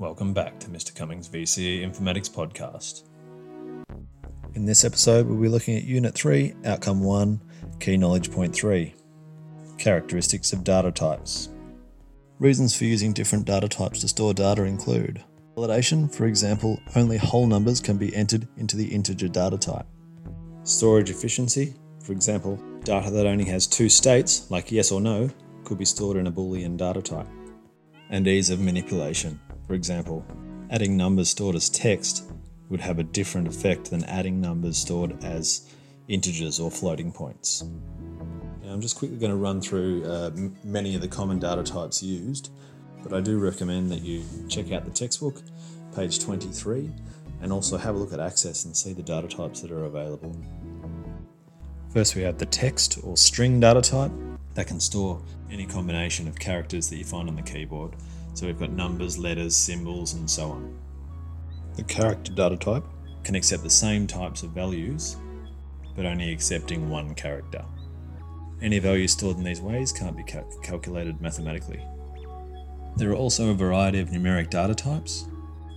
Welcome back to Mr. Cummings VCE Informatics Podcast. In this episode, we'll be looking at Unit 3, Outcome 1, Key Knowledge Point 3 Characteristics of Data Types. Reasons for using different data types to store data include validation, for example, only whole numbers can be entered into the integer data type. Storage efficiency, for example, data that only has two states, like yes or no, could be stored in a Boolean data type. And ease of manipulation, for example, adding numbers stored as text would have a different effect than adding numbers stored as integers or floating points. Now, I'm just quickly going to run through uh, many of the common data types used, but I do recommend that you check out the textbook, page 23, and also have a look at Access and see the data types that are available. First, we have the text or string data type that can store any combination of characters that you find on the keyboard. So we've got numbers, letters, symbols, and so on. The character data type can accept the same types of values, but only accepting one character. Any value stored in these ways can't be cal- calculated mathematically. There are also a variety of numeric data types.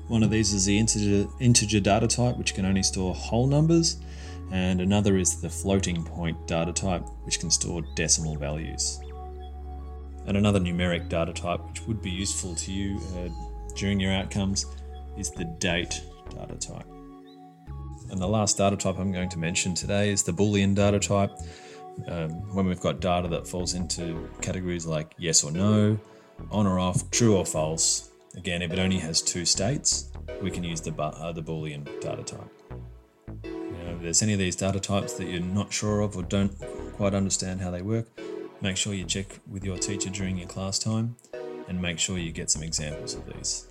One of these is the integer, integer data type, which can only store whole numbers, and another is the floating point data type, which can store decimal values. And another numeric data type, which would be useful to you uh, during your outcomes, is the date data type. And the last data type I'm going to mention today is the Boolean data type. Um, when we've got data that falls into categories like yes or no, on or off, true or false. Again, if it only has two states, we can use the, uh, the Boolean data type. Now, if there's any of these data types that you're not sure of or don't quite understand how they work, make sure you check with your teacher during your class time and make sure you get some examples of these.